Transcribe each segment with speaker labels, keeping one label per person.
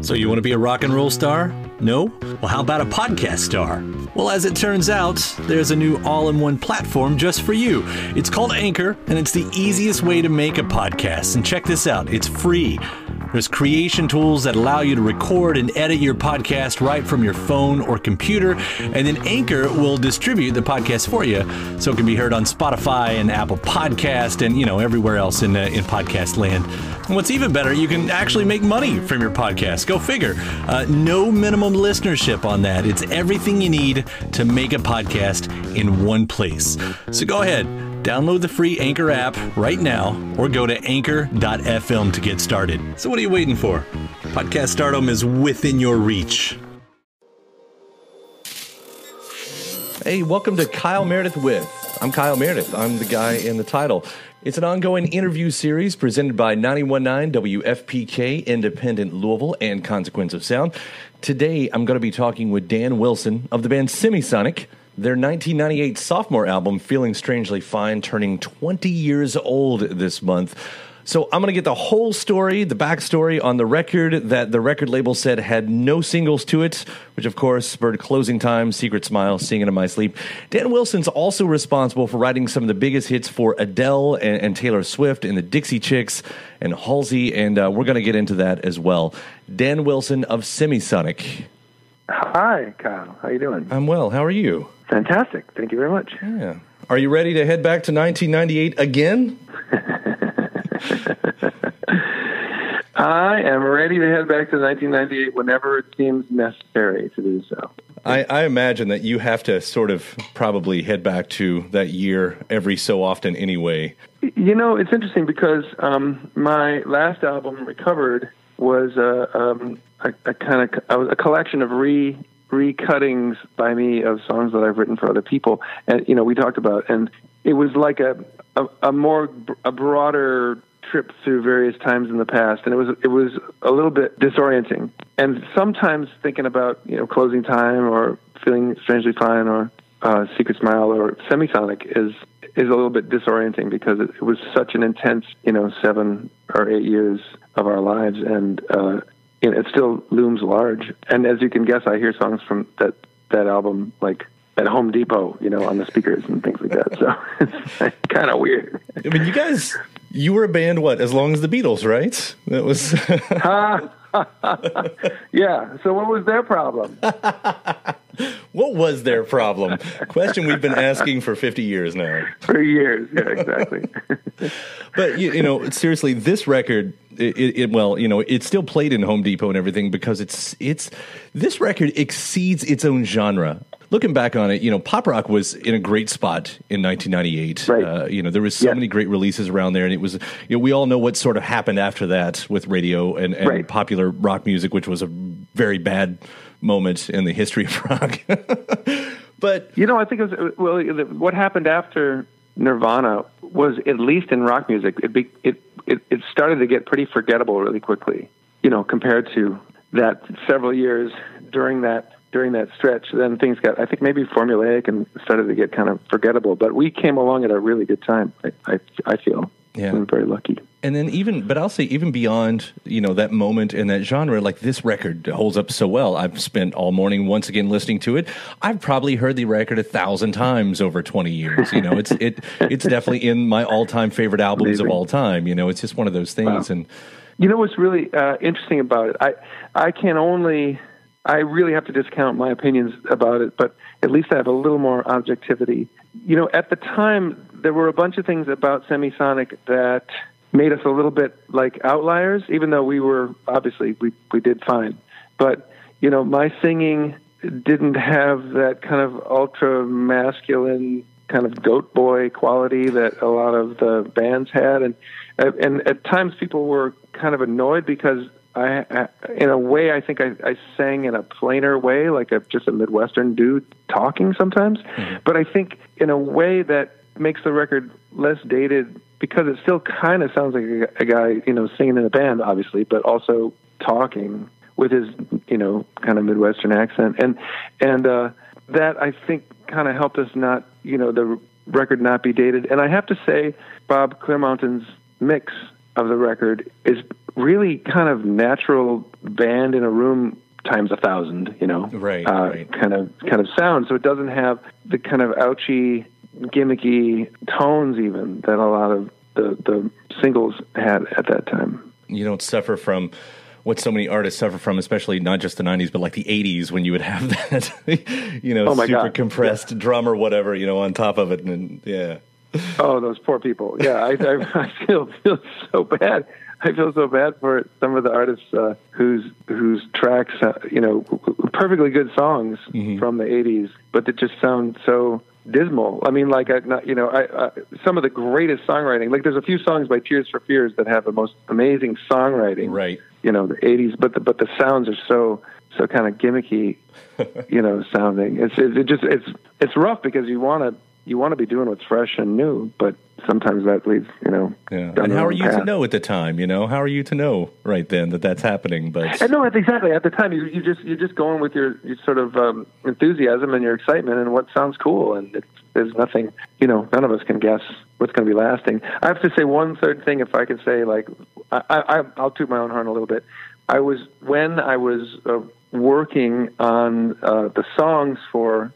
Speaker 1: So, you want to be a rock and roll star? No? Well, how about a podcast star? Well, as it turns out, there's a new all in one platform just for you. It's called Anchor, and it's the easiest way to make a podcast. And check this out it's free. There's creation tools that allow you to record and edit your podcast right from your phone or computer, and then Anchor will distribute the podcast for you so it can be heard on Spotify and Apple Podcast and, you know, everywhere else in, uh, in podcast land. And what's even better, you can actually make money from your podcast. Go figure. Uh, no minimum listenership on that. It's everything you need to make a podcast in one place. So go ahead. Download the free Anchor app right now or go to anchor.fm to get started. So, what are you waiting for? Podcast stardom is within your reach.
Speaker 2: Hey, welcome to Kyle Meredith with. I'm Kyle Meredith. I'm the guy in the title. It's an ongoing interview series presented by 919 WFPK, Independent Louisville, and Consequence of Sound. Today, I'm going to be talking with Dan Wilson of the band Semisonic. Their 1998 sophomore album, Feeling Strangely Fine, turning 20 years old this month. So I'm going to get the whole story, the backstory on the record that the record label said had no singles to it, which of course spurred Closing Time, Secret Smile, Singing in My Sleep. Dan Wilson's also responsible for writing some of the biggest hits for Adele and, and Taylor Swift and the Dixie Chicks and Halsey, and uh, we're going to get into that as well. Dan Wilson of Semisonic.
Speaker 3: Hi, Kyle. How you doing?
Speaker 2: I'm well. How are you?
Speaker 3: Fantastic. Thank you very much.
Speaker 2: Yeah. Are you ready to head back to 1998 again?
Speaker 3: I am ready to head back to 1998 whenever it seems necessary to do so.
Speaker 2: I, I, imagine that you have to sort of probably head back to that year every so often anyway.
Speaker 3: You know, it's interesting because um, my last album, Recovered, was a, um, a, a kind of a collection of re recuttings by me of songs that I've written for other people, and you know, we talked about, and it was like a a, a more a broader trip through various times in the past, and it was it was a little bit disorienting. And sometimes thinking about you know closing time or feeling strangely fine or uh, secret smile or semisonic is is a little bit disorienting because it, it was such an intense you know seven or eight years of our lives, and uh, it still looms large. And as you can guess, I hear songs from that that album like at Home Depot, you know, on the speakers and things like that. So it's kind of weird.
Speaker 2: I mean, you guys, you were a band what as long as the Beatles, right? That was.
Speaker 3: yeah. So what was their problem?
Speaker 2: what was their problem? Question we've been asking for 50 years now.
Speaker 3: For years, yeah, exactly.
Speaker 2: but you, you, know, seriously, this record, it, it, well, you know, it's still played in Home Depot and everything because it's it's this record exceeds its own genre looking back on it, you know, pop rock was in a great spot in 1998.
Speaker 3: Right.
Speaker 2: Uh, you know, there was so yeah. many great releases around there, and it was, you know, we all know what sort of happened after that with radio and, and
Speaker 3: right.
Speaker 2: popular rock music, which was a very bad moment in the history of rock. but
Speaker 3: you know, I think it was well, what happened after Nirvana was at least in rock music, it, be, it it it started to get pretty forgettable really quickly. You know, compared to that several years during that during that stretch, then things got, I think, maybe formulaic and started to get kind of forgettable. But we came along at a really good time. I, I, I feel.
Speaker 2: Yeah.
Speaker 3: I'm very lucky.
Speaker 2: And then even, but I'll say even beyond, you know, that moment in that genre, like this record holds up so well. I've spent all morning once again listening to it. I've probably heard the record a thousand times over 20 years. You know, it's, it, it's definitely in my all time favorite albums
Speaker 3: Amazing.
Speaker 2: of all time. You know, it's just one of those things.
Speaker 3: Wow.
Speaker 2: And
Speaker 3: You know what's really uh, interesting about it? I I can only I really have to discount my opinions about it, but at least I have a little more objectivity. You know, at the time there were a bunch of things about Semisonic that made us a little bit like outliers, even though we were obviously we we did fine. But you know, my singing didn't have that kind of ultra masculine kind of goat boy quality that a lot of the bands had, and uh, and at times people were kind of annoyed because I, I in a way, I think I, I sang in a plainer way, like a just a Midwestern dude talking sometimes. Mm-hmm. But I think in a way that makes the record less dated because it still kind of sounds like a, a guy, you know, singing in a band, obviously, but also talking with his, you know, kind of Midwestern accent, and and uh, that I think kind of helped us not, you know, the record not be dated. And I have to say, Bob Clearmountain's mix of the record is really kind of natural band in a room times a thousand, you know,
Speaker 2: Right,
Speaker 3: uh,
Speaker 2: right.
Speaker 3: kind of kind of sound. So it doesn't have the kind of ouchy, gimmicky tones even that a lot of the the singles had at that time.
Speaker 2: you don't suffer from what so many artists suffer from, especially not just the 90s, but like the 80s when you would have that, you know,
Speaker 3: Oh
Speaker 2: super
Speaker 3: God.
Speaker 2: compressed drum or whatever, you know, on top of it. And yeah.
Speaker 3: Oh, those poor people. Yeah, I, I, I feel feel so bad. I feel so bad for some of the artists uh, whose whose tracks, uh, you know, perfectly good songs from the '80s, but that just sound so dismal. I mean, like, I, not, you know, I, I, some of the greatest songwriting. Like, there's a few songs by Tears for Fears that have the most amazing songwriting.
Speaker 2: Right.
Speaker 3: You know, the '80s, but the but the sounds are so so kind of gimmicky, you know, sounding. It's it, it just it's it's rough because you want to you want to be doing what's fresh and new, but sometimes that leads, you know.
Speaker 2: Yeah. And how are you to know at the time, you know? How are you to know right then that that's happening? But
Speaker 3: And no, exactly. At the time, you you just you're just going with your, your sort of um, enthusiasm and your excitement and what sounds cool, and it's, there's nothing. You know, none of us can guess what's going to be lasting. I have to say one third thing, if I could say, like, I, I I'll toot my own horn a little bit. I was when I was uh, working on uh, the songs for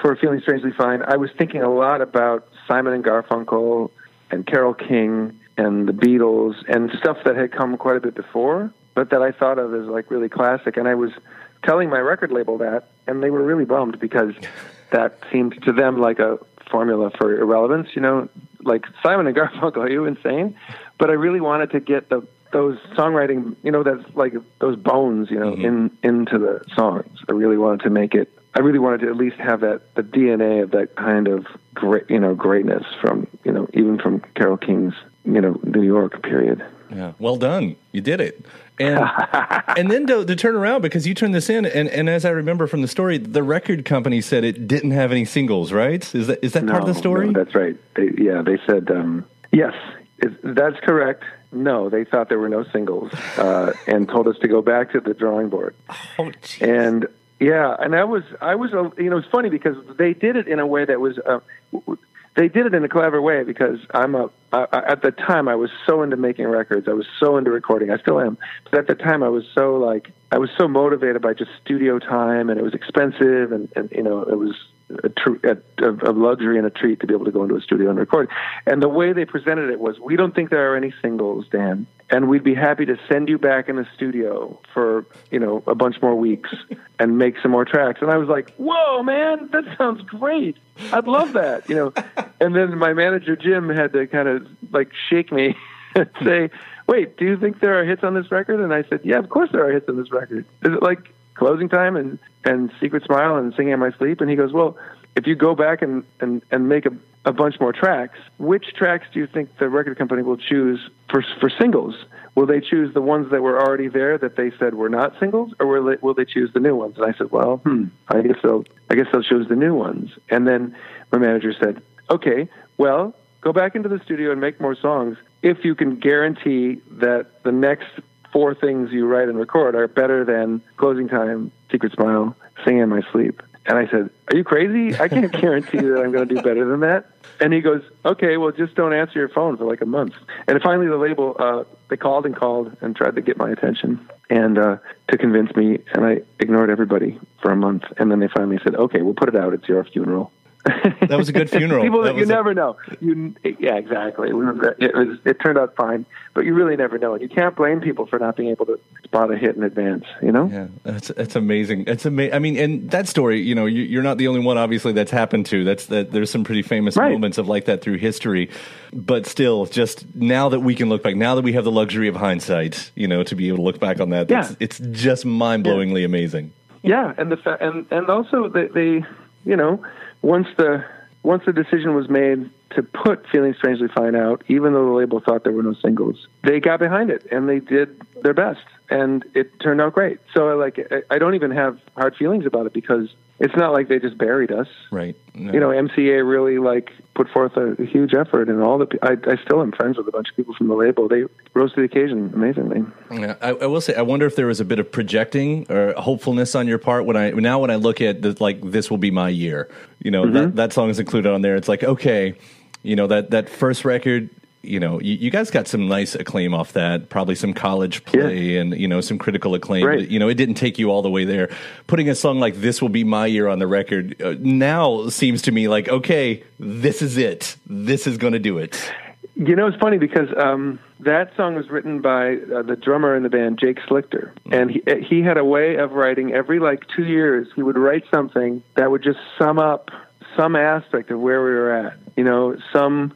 Speaker 3: for Feeling Strangely Fine. I was thinking a lot about Simon and Garfunkel and Carole King and the Beatles and stuff that had come quite a bit before, but that I thought of as like really classic. And I was telling my record label that, and they were really bummed because that seemed to them like a formula for irrelevance. You know, like Simon and Garfunkel, are you insane? But I really wanted to get the those songwriting, you know, that's like those bones, you know, mm-hmm. in into the songs. I really wanted to make it. I really wanted to at least have that the DNA of that kind of great, you know, greatness from you know even from Carole King's you know New York period.
Speaker 2: yeah, well done. You did it. And and then to, to turn around because you turned this in, and, and as I remember from the story, the record company said it didn't have any singles, right? Is that is that part of the story?
Speaker 3: no, that's right. They, yeah, they said um, yes. It, that's correct. No, they thought there were no singles uh, and told us to go back to the drawing board.
Speaker 2: oh, gee.
Speaker 3: And yeah, and I was I was uh, you know it's funny because they did it in a way that was uh, they did it in a clever way because I'm a I, at the time I was so into making records I was so into recording I still am but at the time I was so like I was so motivated by just studio time and it was expensive and, and you know it was a, tr- a, a luxury and a treat to be able to go into a studio and record. And the way they presented it was we don't think there are any singles Dan and we'd be happy to send you back in the studio for you know a bunch more weeks and make some more tracks. And i was like whoa man that sounds great. I'd love that you know. And then my manager jim had to kind of like shake me and say wait do you think there are hits on this record? And i said yeah of course there are hits on this record. Is it like closing time and and secret smile and singing in my sleep and he goes well if you go back and and and make a a bunch more tracks. Which tracks do you think the record company will choose for for singles? Will they choose the ones that were already there that they said were not singles, or will they, will they choose the new ones? And I said, well, hmm, I guess they'll I guess they'll choose the new ones. And then my manager said, okay, well, go back into the studio and make more songs if you can guarantee that the next four things you write and record are better than Closing Time, Secret Smile, Singing in My Sleep. And I said, Are you crazy? I can't guarantee that I'm going to do better than that. And he goes, Okay, well, just don't answer your phone for like a month. And finally, the label, uh, they called and called and tried to get my attention and uh, to convince me. And I ignored everybody for a month. And then they finally said, Okay, we'll put it out. It's your funeral.
Speaker 2: That was a good funeral.
Speaker 3: People
Speaker 2: that
Speaker 3: that you
Speaker 2: a-
Speaker 3: never know. You, yeah, exactly. It was, it was. It turned out fine, but you really never know, and you can't blame people for not being able to spot a hit in advance. You know.
Speaker 2: Yeah, that's that's amazing. It's amazing. I mean, and that story, you know, you, you're not the only one. Obviously, that's happened to. That's that. There's some pretty famous
Speaker 3: Right.
Speaker 2: moments of like that through history, but still, just now that we can look back, now that we have the luxury of hindsight, you know, to be able to look back on that,
Speaker 3: Yeah.
Speaker 2: it's just mind blowingly amazing.
Speaker 3: Yeah, and the fa- and and also they, they, you know, once the once the decision was made to put "Feeling Strangely Fine" out, even though the label thought there were no singles, they got behind it and they did their best, and it turned out great. So, I like, I- I don't even have hard feelings about it because it's not like they just buried us.
Speaker 2: Right. No.
Speaker 3: You know, MCA really like put forth a, a huge effort, and all the I, I still am friends with a bunch of people from the label. They rose to the occasion amazingly.
Speaker 2: Yeah, I, I will say, I wonder if there was a bit of projecting or hopefulness on your part when I now when I look at the, like this will be my year. You know
Speaker 3: Mm-hmm.
Speaker 2: that that song is included on there. It's like okay, you know that that first record. You know, you, you guys got some nice acclaim off that. Probably some college play and you know some critical acclaim.
Speaker 3: Right.
Speaker 2: But, you know, it didn't take you all the way there. Putting a song like "This Will Be My Year" on the record uh, now seems to me like okay, this is it. This is going to do it.
Speaker 3: You know, it's funny because um, that song was written by uh, the drummer in the band, Jake Slichter, and he he had a way of writing every like two years. He would write something that would just sum up some aspect of where we were at. You know, some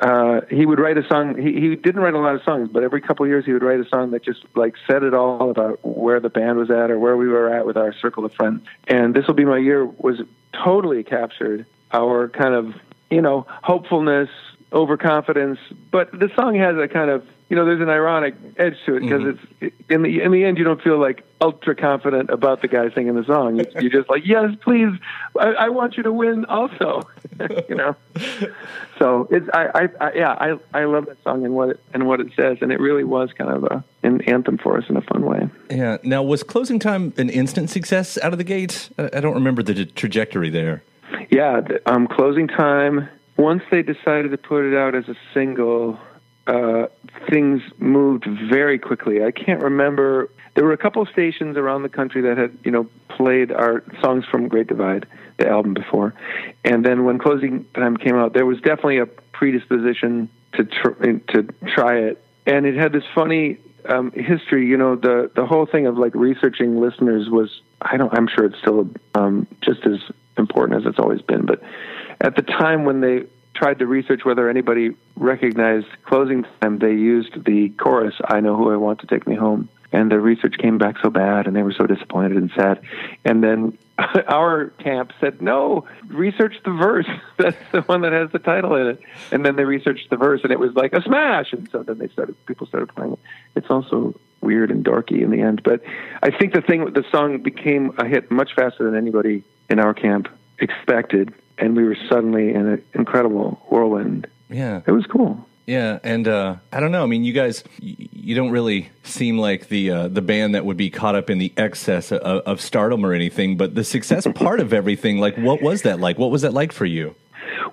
Speaker 3: uh, he would write a song. He he didn't write a lot of songs, but every couple of years he would write a song that just like said it all about where the band was at or where we were at with our circle of friends. And this will be my year was totally captured our kind of you know hopefulness overconfidence, but the song has a kind of you know there's an ironic edge to it because it's in the in the end you don't feel like ultra confident about the guy singing the song. You, you're just like yes, please, I, I want you to win also, you know. So it's I, I, I yeah I I love that song and what it and what it says and it really was kind of a an anthem for us in a fun way.
Speaker 2: Yeah. Now, was closing time an instant success out of the gate? I I don't remember the trajectory there.
Speaker 3: Yeah, um, closing time. Once they decided to put it out as a single, uh, things moved very quickly. I can't remember. There were a couple of stations around the country that had, you know, played our songs from Great Divide, the album before, and then when closing time came out, there was definitely a predisposition to tr- to try it, and it had this funny um, history. You know, the the whole thing of like researching listeners was I don't. I'm sure it's still um, just as important as it's always been, but at the time when they tried to research whether anybody recognized closing time, they used the chorus, I know who I want to take me home. And the research came back so bad and they were so disappointed and sad. And then our camp said, no, research the verse. That's the one that has the title in it. And then they researched the verse and it was like a smash. And so then they started, people started playing it. It's also weird and dorky in the end. But I think the thing, the song became a hit much faster than anybody in our camp expected. And we were suddenly in an incredible whirlwind.
Speaker 2: Yeah.
Speaker 3: It was cool.
Speaker 2: Yeah, and uh, I don't know. I mean, you guys, y- you don't really seem like the uh, the band that would be caught up in the excess of, of stardom or anything. But the success part of everything, like, what was that like? What was that like for you?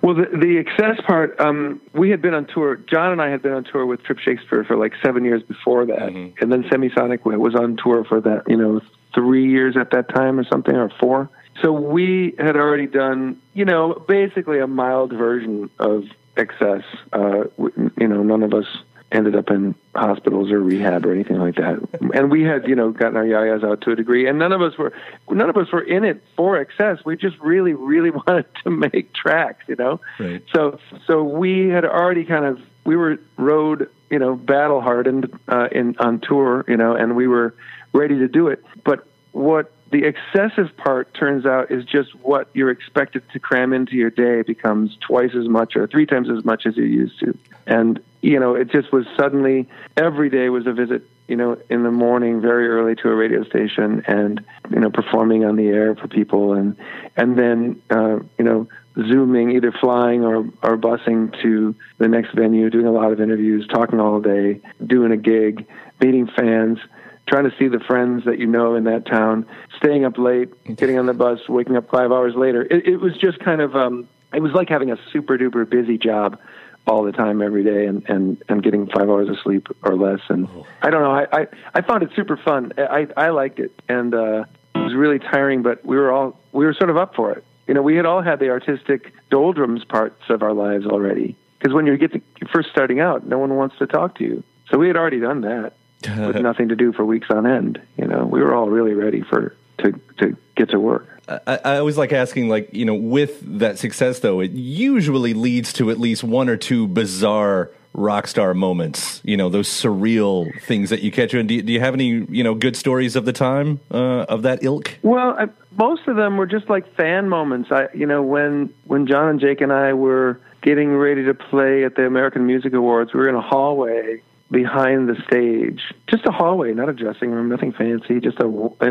Speaker 3: Well, the, the excess part, um, we had been on tour. John and I had been on tour with Trip Shakespeare for like seven years before that, and then Semisonic was on tour for that, you know, three years at that time or something, or four. So we had already done, you know, basically a mild version of excess. Uh, you know, none of us ended up in hospitals or rehab or anything like that. And we had, you know, gotten our yayas out to a degree, and none of us were, none of us were in it for excess. We just really, really wanted to make tracks, you know.
Speaker 2: Right.
Speaker 3: So, so we had already kind of, we were road, you know, battle hardened uh, in on tour, you know, and we were ready to do it. But what the excessive part turns out is just what you're expected to cram into your day becomes twice as much or three times as much as you used to. And, you know, it just was suddenly every day was a visit, you know, in the morning very early to a radio station and, you know, performing on the air for people and, and then, uh, you know, zooming, either flying or, or busing to the next venue, doing a lot of interviews, talking all day, doing a gig, meeting fans, trying to see the friends that you know in that town, staying up late, getting on the bus, waking up five hours later. It, it was just kind of, um, it was like having a super duper busy job all the time every day and, and, and getting five hours of sleep or less. And I don't know, I, I, I found it super fun. I, I liked it. And, uh, it was really tiring, but we were all, we were sort of up for it. You know, we had all had the artistic doldrums parts of our lives already. Because when you get to, you're first starting out, no one wants to talk to you. So we had already done that with nothing to do for weeks on end. You know, we were all really ready for to to get to work.
Speaker 2: I, I always like asking, like you know, with that success though, it usually leads to at least one or two bizarre rock star moments. You know, those surreal things that you catch. And do you, do you have any you know good stories of the time uh, of that ilk?
Speaker 3: Well, I, most of them were just like fan moments. I, you know, when when John and Jake and I were getting ready to play at the American Music Awards, we were in a hallway behind the stage, just a hallway, not a dressing room, nothing fancy, just a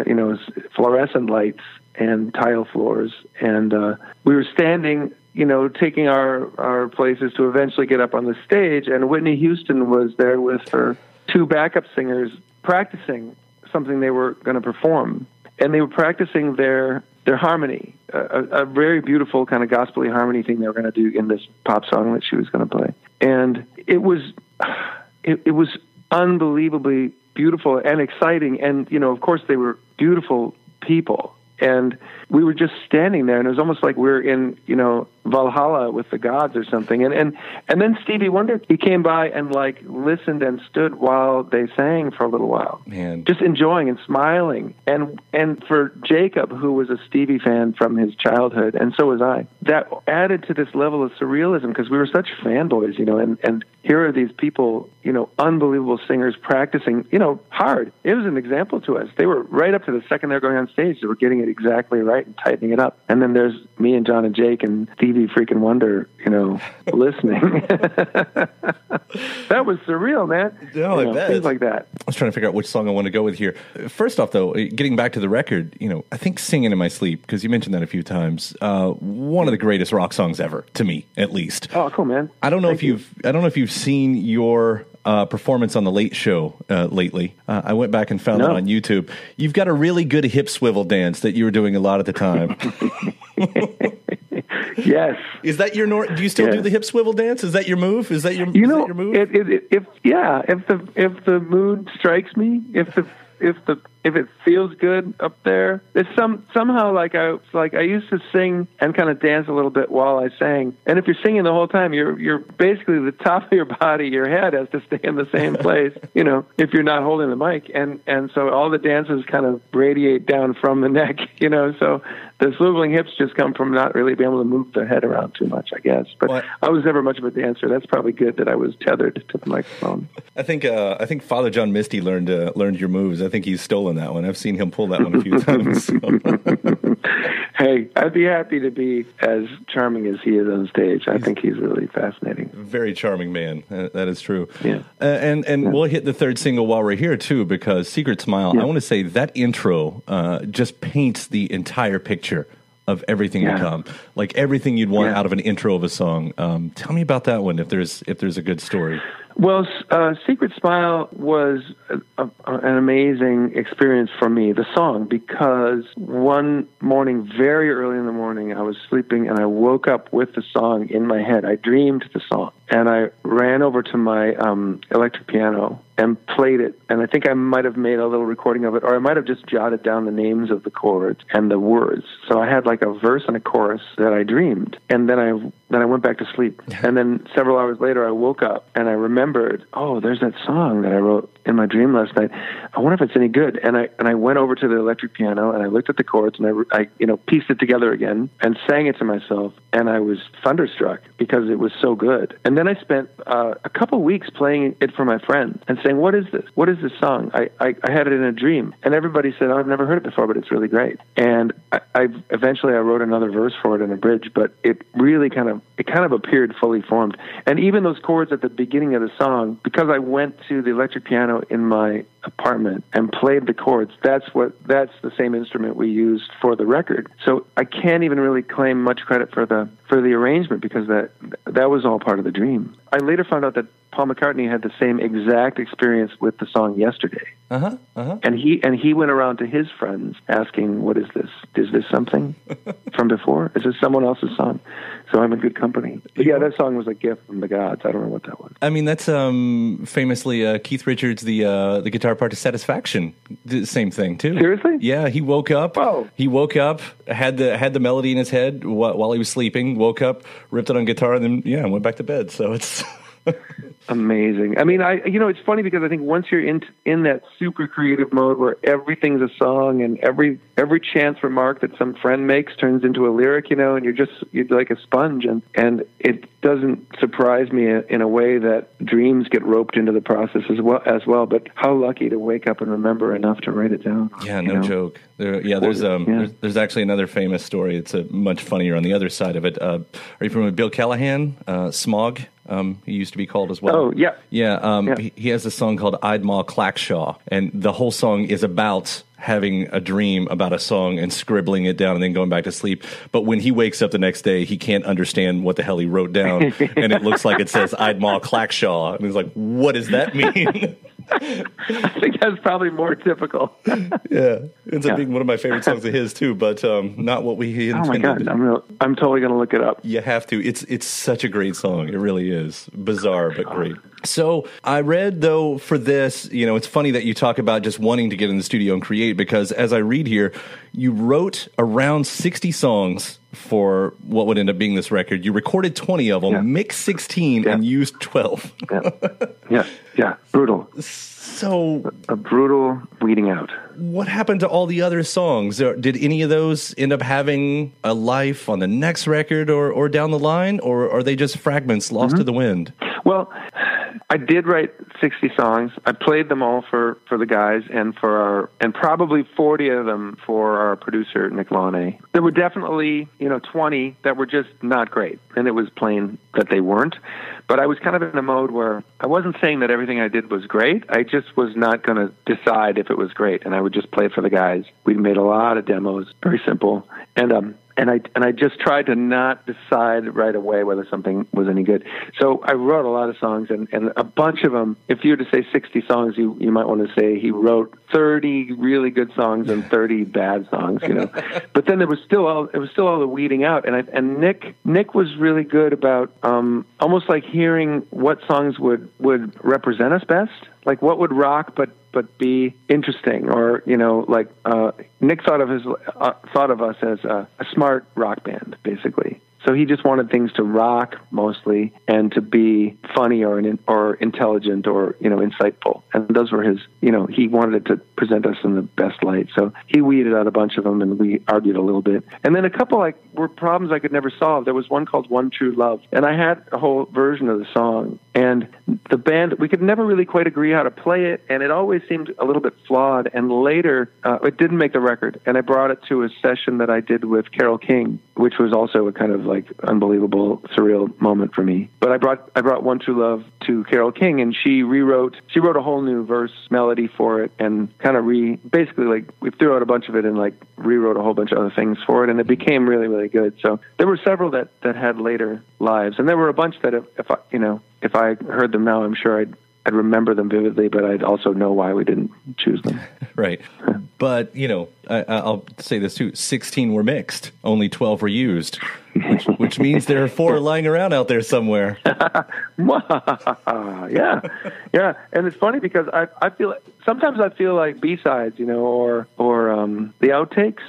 Speaker 3: you know fluorescent lights and tile floors, and uh, we were standing, you know, taking our our places to eventually get up on the stage, and Whitney Houston was there with her two backup singers practicing something they were going to perform, and they were practicing their their harmony, a, a very beautiful kind of gospelly harmony thing they were going to do in this pop song that she was going to play, and it was it, it was unbelievably beautiful and exciting. And, you know, of course, they were beautiful people. And we were just standing there, and it was almost like we are in, you know, Valhalla with the gods or something. And and and then Stevie Wonder he came by and like listened and stood while they sang for a little while,
Speaker 2: Man.
Speaker 3: just enjoying and smiling. And and for Jacob, who was a Stevie fan from his childhood, and so was I, that added to this level of surrealism because we were such fanboys, you know. And and here are these people, you know, unbelievable singers practicing, you know, hard. It was an example to us. They were right up to the second they're going on stage, they were getting it exactly right and tightening it up. And then there's me and John and Jake and Freaking Wonder, you know, listening. that was surreal, man.
Speaker 2: No,
Speaker 3: you
Speaker 2: I
Speaker 3: know. Things like that.
Speaker 2: I was trying to figure out which song I want to go with here. First off, though, getting back to the record, you know, I think "Singing in My Sleep" because you mentioned that a few times. Uh, one of the greatest rock songs ever, to me, at least.
Speaker 3: Oh, cool, man.
Speaker 2: I don't know
Speaker 3: Thank
Speaker 2: if
Speaker 3: you.
Speaker 2: you've I don't know if you've seen your uh, performance on the Late Show uh, lately. Uh, I went back and found
Speaker 3: No.
Speaker 2: it on YouTube. You've got a really good hip swivel dance that you were doing a lot at the time.
Speaker 3: Yes.
Speaker 2: Is that your nor- Do you still
Speaker 3: Yeah.
Speaker 2: do the hip swivel dance? Is that your move? Is that your
Speaker 3: You know,
Speaker 2: your move?
Speaker 3: it, it, it, if yeah, if the if the mood strikes me, if the if the if it feels good up there, it's some somehow like I like I used to sing and kind of dance a little bit while I sang. And if you're singing the whole time, you're you're basically the top of your body, your head has to stay in the same place. you know, if you're not holding the mic, and and so all the dances kind of radiate down from the neck. You know, so the swiveling hips just come from not really being able to move the head around too much, I guess. But
Speaker 2: Well,
Speaker 3: I was never much of a dancer. That's probably good that I was tethered to the microphone.
Speaker 2: I think uh, I think Father John Misty learned uh, learned your moves. I think he's stolen that one. I've seen him pull that one a few times. so.
Speaker 3: Hey, I'd be happy to be as charming as he is on stage. I think he's really fascinating.
Speaker 2: Very charming man. Uh, that is true.
Speaker 3: Yeah.
Speaker 2: Uh, and and we'll hit the third single while we're here too, because "Secret Smile." I want to say that intro uh, just paints the entire picture of everything
Speaker 3: Yeah.
Speaker 2: to come, like everything you'd want
Speaker 3: Yeah.
Speaker 2: out of an intro of a song. Um, tell me about that one, if there's if there's a good story.
Speaker 3: Well, uh, Secret Smile was a, a, an amazing experience for me, the song, because one morning, very early in the morning, I was sleeping and I woke up with the song in my head. I dreamed the song and I ran over to my um, electric piano and played it. And I think I might have made a little recording of it, or I might have just jotted down the names of the chords and the words. So I had like a verse and a chorus that I dreamed, and then I then I went back to sleep. And then several hours later, I woke up and I remembered, oh, there's that song that I wrote in my dream last night. I wonder if it's any good. And I and I went over to the electric piano and I looked at the chords and I, I you know pieced it together again and sang it to myself. And I was thunderstruck because it was so good. And then I spent uh, a couple weeks playing it for my friends and saying, "What is this? What is this song?" I, I I had it in a dream, and everybody said, oh, "I've never heard it before, but it's really great." And I, I eventually I wrote another verse for it in a bridge, but it really kind of it kind of appeared fully formed. And even those chords at the beginning of the song, because I went to the electric piano in my apartment and played the chords, that's what that's the same instrument we used for the record. So I can't even really claim much credit for the for the arrangement because that that was all part of the dream. I later found out that Paul McCartney had the same exact experience with the song yesterday.
Speaker 2: Uh huh. Uh huh.
Speaker 3: And he and he went around to his friends asking, "What is this? Is this something from before? Is this someone else's song?" So I'm in good company. But yeah, that song was a gift from the gods. I don't know what that was.
Speaker 2: I mean, that's um, famously uh, Keith Richards, the uh, the guitar part to Satisfaction. The same thing too.
Speaker 3: Seriously?
Speaker 2: Yeah, he woke up.
Speaker 3: Oh.
Speaker 2: He woke up, had the had the melody in his head while he was sleeping. Woke up, ripped it on guitar, and then yeah, went back to bed. So it's.
Speaker 3: Amazing. I mean, I you know it's funny because I think once you're in in that super creative mode where everything's a song and every every chance remark that some friend makes turns into a lyric, you know, and you're just you're like a sponge, and and it doesn't surprise me in a way that dreams get roped into the process as well as well. But how lucky to wake up and remember enough to write it down.
Speaker 2: Yeah, no
Speaker 3: know?
Speaker 2: joke. There, yeah, there's um,
Speaker 3: Yeah.
Speaker 2: There's, there's actually another famous story. It's a much funnier on the other side of it. Uh, are you familiar with Bill Callahan? Uh, Smog. Um, he used to be called as well.
Speaker 3: Oh, yeah.
Speaker 2: yeah. Um,
Speaker 3: Yeah.
Speaker 2: He, he has a song called "Idmaw Clackshaw," and the whole song is about having a dream about a song and scribbling it down and then going back to sleep. But when he wakes up the next day, he can't understand what the hell he wrote down, and it looks like it says "Idmaw Clackshaw," and he's like, "What does that mean?"
Speaker 3: I think that's probably more typical.
Speaker 2: Yeah, ends up being one of my favorite songs of his too, but um, not what we
Speaker 3: oh
Speaker 2: intended.
Speaker 3: my god, I'm real, I'm totally going to look it up.
Speaker 2: You have to. It's it's such a great song. It really is bizarre but great. So I read though for this, you know, it's funny that you talk about just wanting to get in the studio and create because as I read here, you wrote around sixty songs for what would end up being this record. You recorded twenty of them,
Speaker 3: Yeah.
Speaker 2: mixed sixteen,
Speaker 3: Yeah.
Speaker 2: and used twelve.
Speaker 3: Yeah, yeah, yeah. Brutal.
Speaker 2: So
Speaker 3: A brutal weeding out.
Speaker 2: what happened to all the other songs? Did any of those end up having a life on the next record or, or down the line, or are they just fragments lost mm-hmm. to the wind?
Speaker 3: Well, I did write 60 songs. I played them all for, for the guys and for our, and probably 40 of them for our producer, Nick Launay. There were definitely, you know, 20 that were just not great. And it was plain that they weren't. But I was kind of in a mode where I wasn't saying that everything I did was great. I just was not going to decide if it was great. And I would just play for the guys. We made a lot of demos, very simple. And, um, and I and I just tried to not decide right away whether something was any good. So I wrote a lot of songs, and, and a bunch of them. If you were to say sixty songs, you you might want to say he wrote thirty really good songs and thirty bad songs. You know, but then there was still all it was still all the weeding out, and I and Nick Nick was really good about um, almost like hearing what songs would would represent us best, like what would rock, but but be interesting? Or you know like uh nick thought of his uh, thought of us as a, a smart rock band basically so he just wanted things to rock mostly and to be funny or or intelligent or you know insightful. And those were his you know he wanted it to present us in the best light. So he weeded out a bunch of them and we argued a little bit. And then a couple like were problems i could never solve. There was one called one true love. And i had a whole version of the song. And the band we could never really quite agree how to play it. And it always seemed a little bit flawed. And later uh, it didn't make the record. And i brought it to a session that i did with carole king which was also a kind of like unbelievable surreal moment for me but i brought i brought one true love to carole king and she rewrote she wrote a whole new verse melody for it and kind of re basically like we threw out a bunch of it and like rewrote a whole bunch of other things for it and it became really really good so there were several that that had later lives and there were a bunch that if, if i you know if i heard them now i'm sure i'd I'd remember them vividly, but I'd also know why we didn't choose them.
Speaker 2: Right. But, you know, I, I'll say this too 16 were mixed, only 12 were used, which, which means there are four lying around out there somewhere.
Speaker 3: yeah, yeah, and it's funny because I I feel sometimes I feel like B sides, you know, or or um, the outtakes,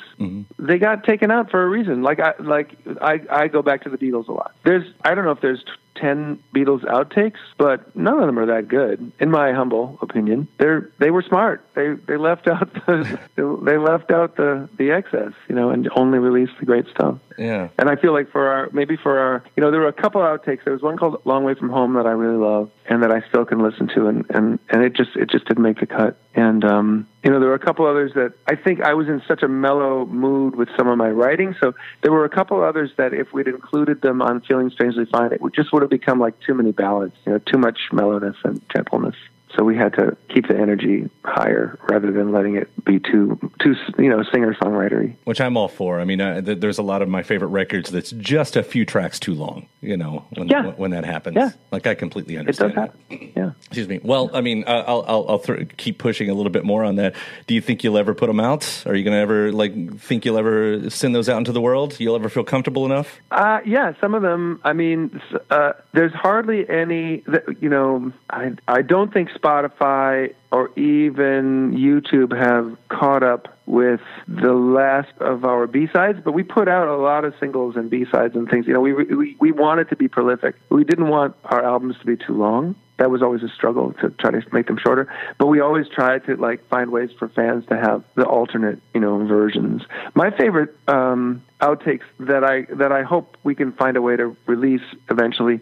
Speaker 3: they got taken out for a reason. Like I like I I go back to the Beatles a lot. There's I don't know if there's. 10 Beatles outtakes, but none of them are that good, in my humble opinion. They're they were smart. They they left out the they left out the the excess, you know, and only released the great stuff.
Speaker 2: Yeah.
Speaker 3: And I feel like for our maybe for our you know there were a couple outtakes. There was one called "Long Way from Home" that I really love and that I still can listen to, and and and it just it just didn't make the cut. And um, you know there were a couple others that I think I was in such a mellow mood with some of my writing, so there were a couple others that if we'd included them on "Feeling Strangely Fine," it would just would have become like too many ballads, you know, too much mellowness and gentleness. So we had to keep the energy higher rather than letting it be too too you know singer songwritery.
Speaker 2: Which I'm all for. I mean, uh, th- there's a lot of my favorite records that's just a few tracks too long. you know, when
Speaker 3: Yeah.
Speaker 2: when that happens.
Speaker 3: Yeah.
Speaker 2: Like I completely
Speaker 3: It does
Speaker 2: understand.
Speaker 3: happen. Yeah.
Speaker 2: Excuse me. Well, I mean, uh, I'll I'll, I'll th- keep pushing a little bit more on that. Do you think you'll ever put them out? Are you going to ever like think you'll ever send those out into the world? You'll ever feel comfortable enough?
Speaker 3: Uh, yeah, some of them. I mean, uh, there's hardly any. That, you know, I I don't think Spotify or even YouTube have caught up with the last of our B sides. But we put out a lot of singles and B sides and things. You know, we we we wanted to be prolific. We didn't want our albums to be too long. That was always a struggle to try to make them shorter. But we always tried to like find ways for fans to have the alternate, you know, versions. My favorite um, outtakes that I that I hope we can find a way to release eventually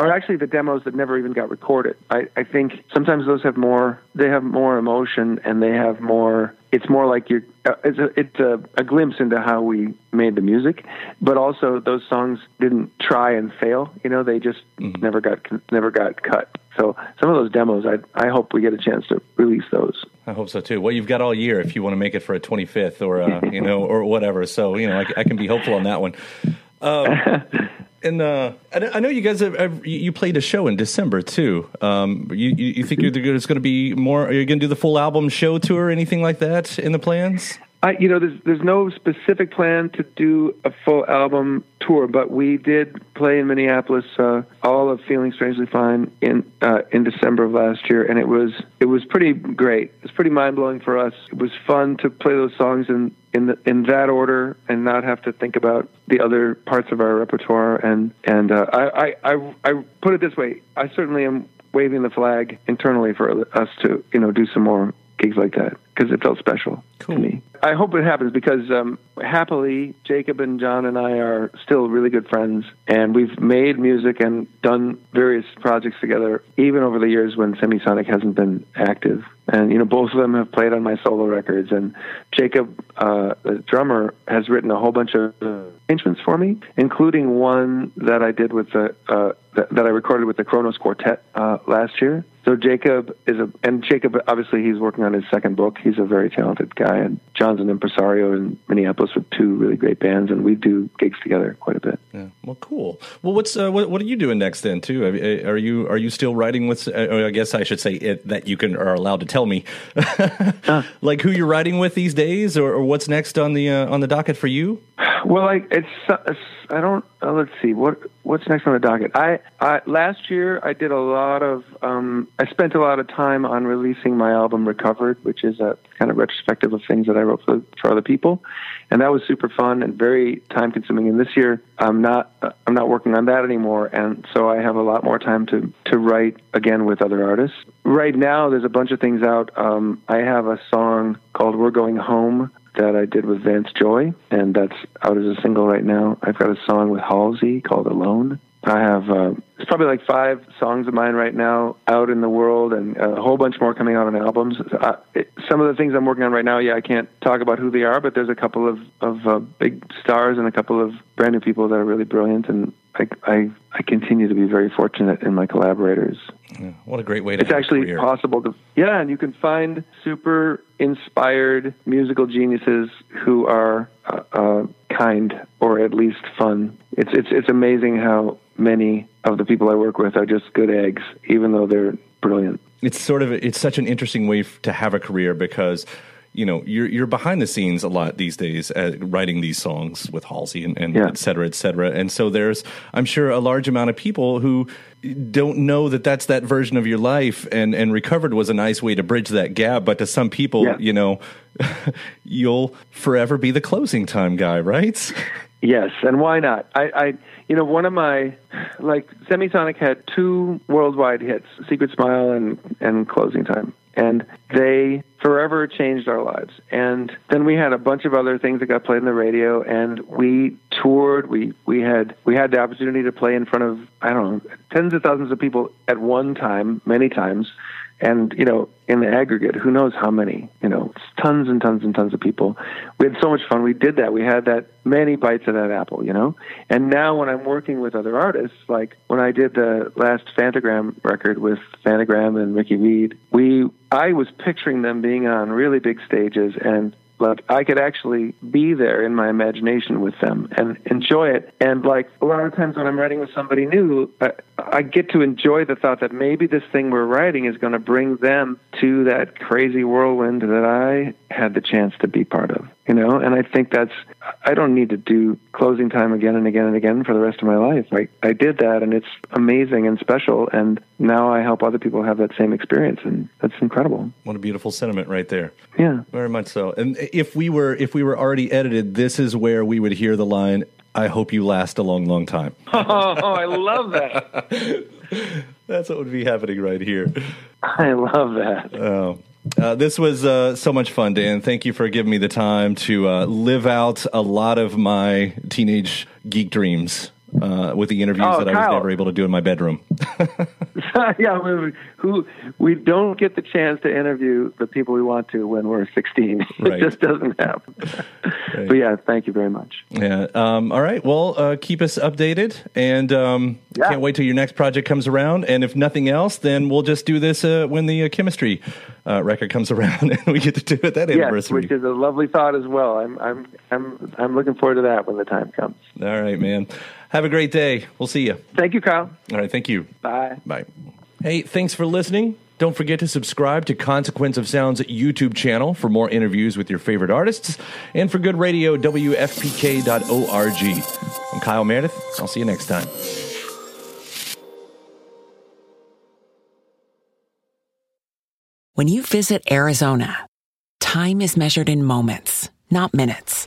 Speaker 3: are actually the demos that never even got recorded. I, I think sometimes those have more they have more emotion and they have more it's more like you're uh, it's a it's a, a glimpse into how we made the music but also those songs didn't try and fail you know they just never got never got cut so some of those demos i i hope we get a chance to release those
Speaker 2: I hope so too. Well, you've got all year if you want to make it for a 25th or uh, you know or whatever. So you know, I, I can be hopeful on that one. Um, and uh, I, know you guys have, have you played a show in December too. Um, you, you think you're, going to be more? Are you going to do the full album show tour or anything like that in the plans?
Speaker 3: I, you know, there's there's no specific plan to do a full album tour, but we did play in Minneapolis uh, all of "Feeling Strangely Fine" in uh, in December of last year, and it was it was pretty great. It was pretty mind blowing for us. It was fun to play those songs in in the, in that order and not have to think about the other parts of our repertoire. And and uh, I, I I I put it this way: I certainly am waving the flag internally for us to you know do some more gigs like that because it felt special
Speaker 2: Cool.
Speaker 3: to me. I hope it happens because um, happily, Jacob and John and I are still really good friends, and we've made music and done various projects together, even over the years when Semisonic hasn't been active. And you know, both of them have played on my solo records, and Jacob, uh, the drummer, has written a whole bunch of uh, arrangements for me, including one that I did with the uh, that, that I recorded with the Kronos Quartet uh, last year. So Jacob is a, and Jacob obviously he's working on his second book. He's a very talented guy, and John's an impresario in Minneapolis with two really great bands, and we do gigs together quite a bit.
Speaker 2: Yeah. Well, cool. Well, what's uh, what, what are you doing next then too? Are you are you still writing with? Uh, I guess I should say it, that you can are allowed to tell me, like who you're writing with these days, or, or what's next on the uh, on the docket for you.
Speaker 3: Well, I it's, it's I don't uh, let's see what what's next on the docket. I, I last year I did a lot of um, I spent a lot of time on releasing my album Recovered, which is a kind of retrospective of things that I wrote for, for other people, and that was super fun and very time consuming. And this year I'm not uh, I'm not working on that anymore, and so I have a lot more time to to write again with other artists. Right now, there's a bunch of things out. Um, I have a song called "We're Going Home." That I did with Vance Joy, and that's out as a single right now. I've got a song with Halsey called Alone. I have uh, it's probably like five songs of mine right now out in the world, and a whole bunch more coming out on albums. Uh, it, some of the things I'm working on right now, yeah, I can't talk about who they are, but there's a couple of of uh, big stars and a couple of brand new people that are really brilliant, and I I, I continue to be very fortunate in my collaborators.
Speaker 2: Yeah, what a great way to.
Speaker 3: It's actually possible to, yeah, and you can find super inspired musical geniuses who are uh, uh, kind or at least fun. It's it's it's amazing how many of the people I work with are just good eggs, even though they're brilliant.
Speaker 2: it's sort of it's such an interesting way f- to have a career because you know you're you're behind the scenes a lot these days uh, writing these songs with Halsey and, and
Speaker 3: Yeah.
Speaker 2: et cetera et cetera and so there's I'm sure a large amount of people who don't know that that's that version of your life and and recovered was a nice way to bridge that gap but to some people
Speaker 3: Yeah.
Speaker 2: you know you'll forever be the closing time guy right
Speaker 3: Yes, and why not? I, I, you know, one of my, like, Semisonic had two worldwide hits, Secret Smile and, and Closing Time. And they forever changed our lives. And then we had a bunch of other things that got played on the radio and we toured. We, we had, we had the opportunity to play in front of, I don't know, tens of thousands of people at one time, many times. And, you know, in the aggregate, who knows how many, you know, tons and tons and tons of people. We had so much fun. We did that. We had that many bites of that apple, you know? And now when I'm working with other artists, like when I did the last Phantogram record with Phantogram and Ricky Reed, we, I was picturing them being on really big stages and like I could actually be there in my imagination with them and enjoy it. And like a lot of times when I'm writing with somebody new, I, get to enjoy the thought that maybe this thing we're writing is going to bring them to that crazy whirlwind that I had the chance to be part of. You know, and I think that's I don't need to do closing time again and again and again for the rest of my life. I I did that and it's amazing and special and now I help other people have that same experience and that's incredible.
Speaker 2: What a beautiful sentiment right there.
Speaker 3: Yeah.
Speaker 2: Very much so. And if we were if we were already edited, this is where we would hear the line I hope you last a long, long time.
Speaker 3: Oh, I love that.
Speaker 2: That's what would be happening right here.
Speaker 3: I love that.
Speaker 2: Oh. Uh, this was uh, so much fun, Dan. Thank you for giving me the time to uh, live out a lot of my teenage geek dreams uh, with the interviews
Speaker 3: Oh,
Speaker 2: that I was never able to do in my bedroom.
Speaker 3: yeah, we, who we don't get the chance to interview the people we want to when we're 16.
Speaker 2: Right.
Speaker 3: It just doesn't happen. But yeah, thank you very much.
Speaker 2: yeah. Um, all right. Well, uh, keep us updated, and um,
Speaker 3: Yeah.
Speaker 2: can't wait till your next project comes around. And if nothing else, then we'll just do this uh, when the uh, chemistry uh, record comes around, and we get to do it that
Speaker 3: Yes,
Speaker 2: anniversary.
Speaker 3: which is a lovely thought as well. I'm I'm I'm I'm looking forward to that when the time comes.
Speaker 2: all right, man. Have a great day. We'll see you.
Speaker 3: Thank you, Kyle.
Speaker 2: All right. Thank you.
Speaker 3: Bye.
Speaker 2: Bye. Hey, thanks for listening. Don't forget to subscribe to Consequence of Sound's YouTube channel for more interviews with your favorite artists and for good radio, WFPK.org. I'm Kyle Meredith. I'll see you next time.
Speaker 4: When you visit Arizona, time is measured in moments, not minutes.